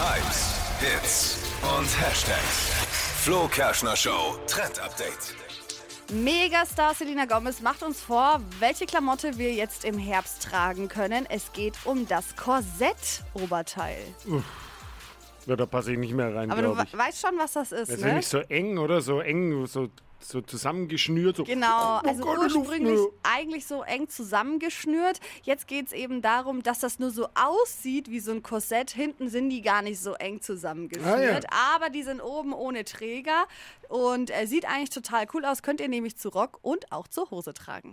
Hypes, Hits und Hashtags. Flo Kerschner Show Trend Update. Megastar Selena Gomez macht uns vor, welche Klamotte wir jetzt im Herbst tragen können. Es geht um das Korsett-Oberteil. Ja, da passe ich nicht mehr rein, Aber du we- weißt schon, was das ist, Das ist ne? ja nicht so eng, oder? So eng, so, so zusammengeschnürt. So. Genau, Oh also Gott, ursprünglich Luft, eigentlich so eng zusammengeschnürt. Jetzt geht es eben darum, dass das nur so aussieht wie so ein Korsett. Hinten sind die gar nicht so eng zusammengeschnürt, aber die sind oben ohne Träger und äh, sieht eigentlich total cool aus. Könnt ihr nämlich zu Rock und auch zur Hose tragen.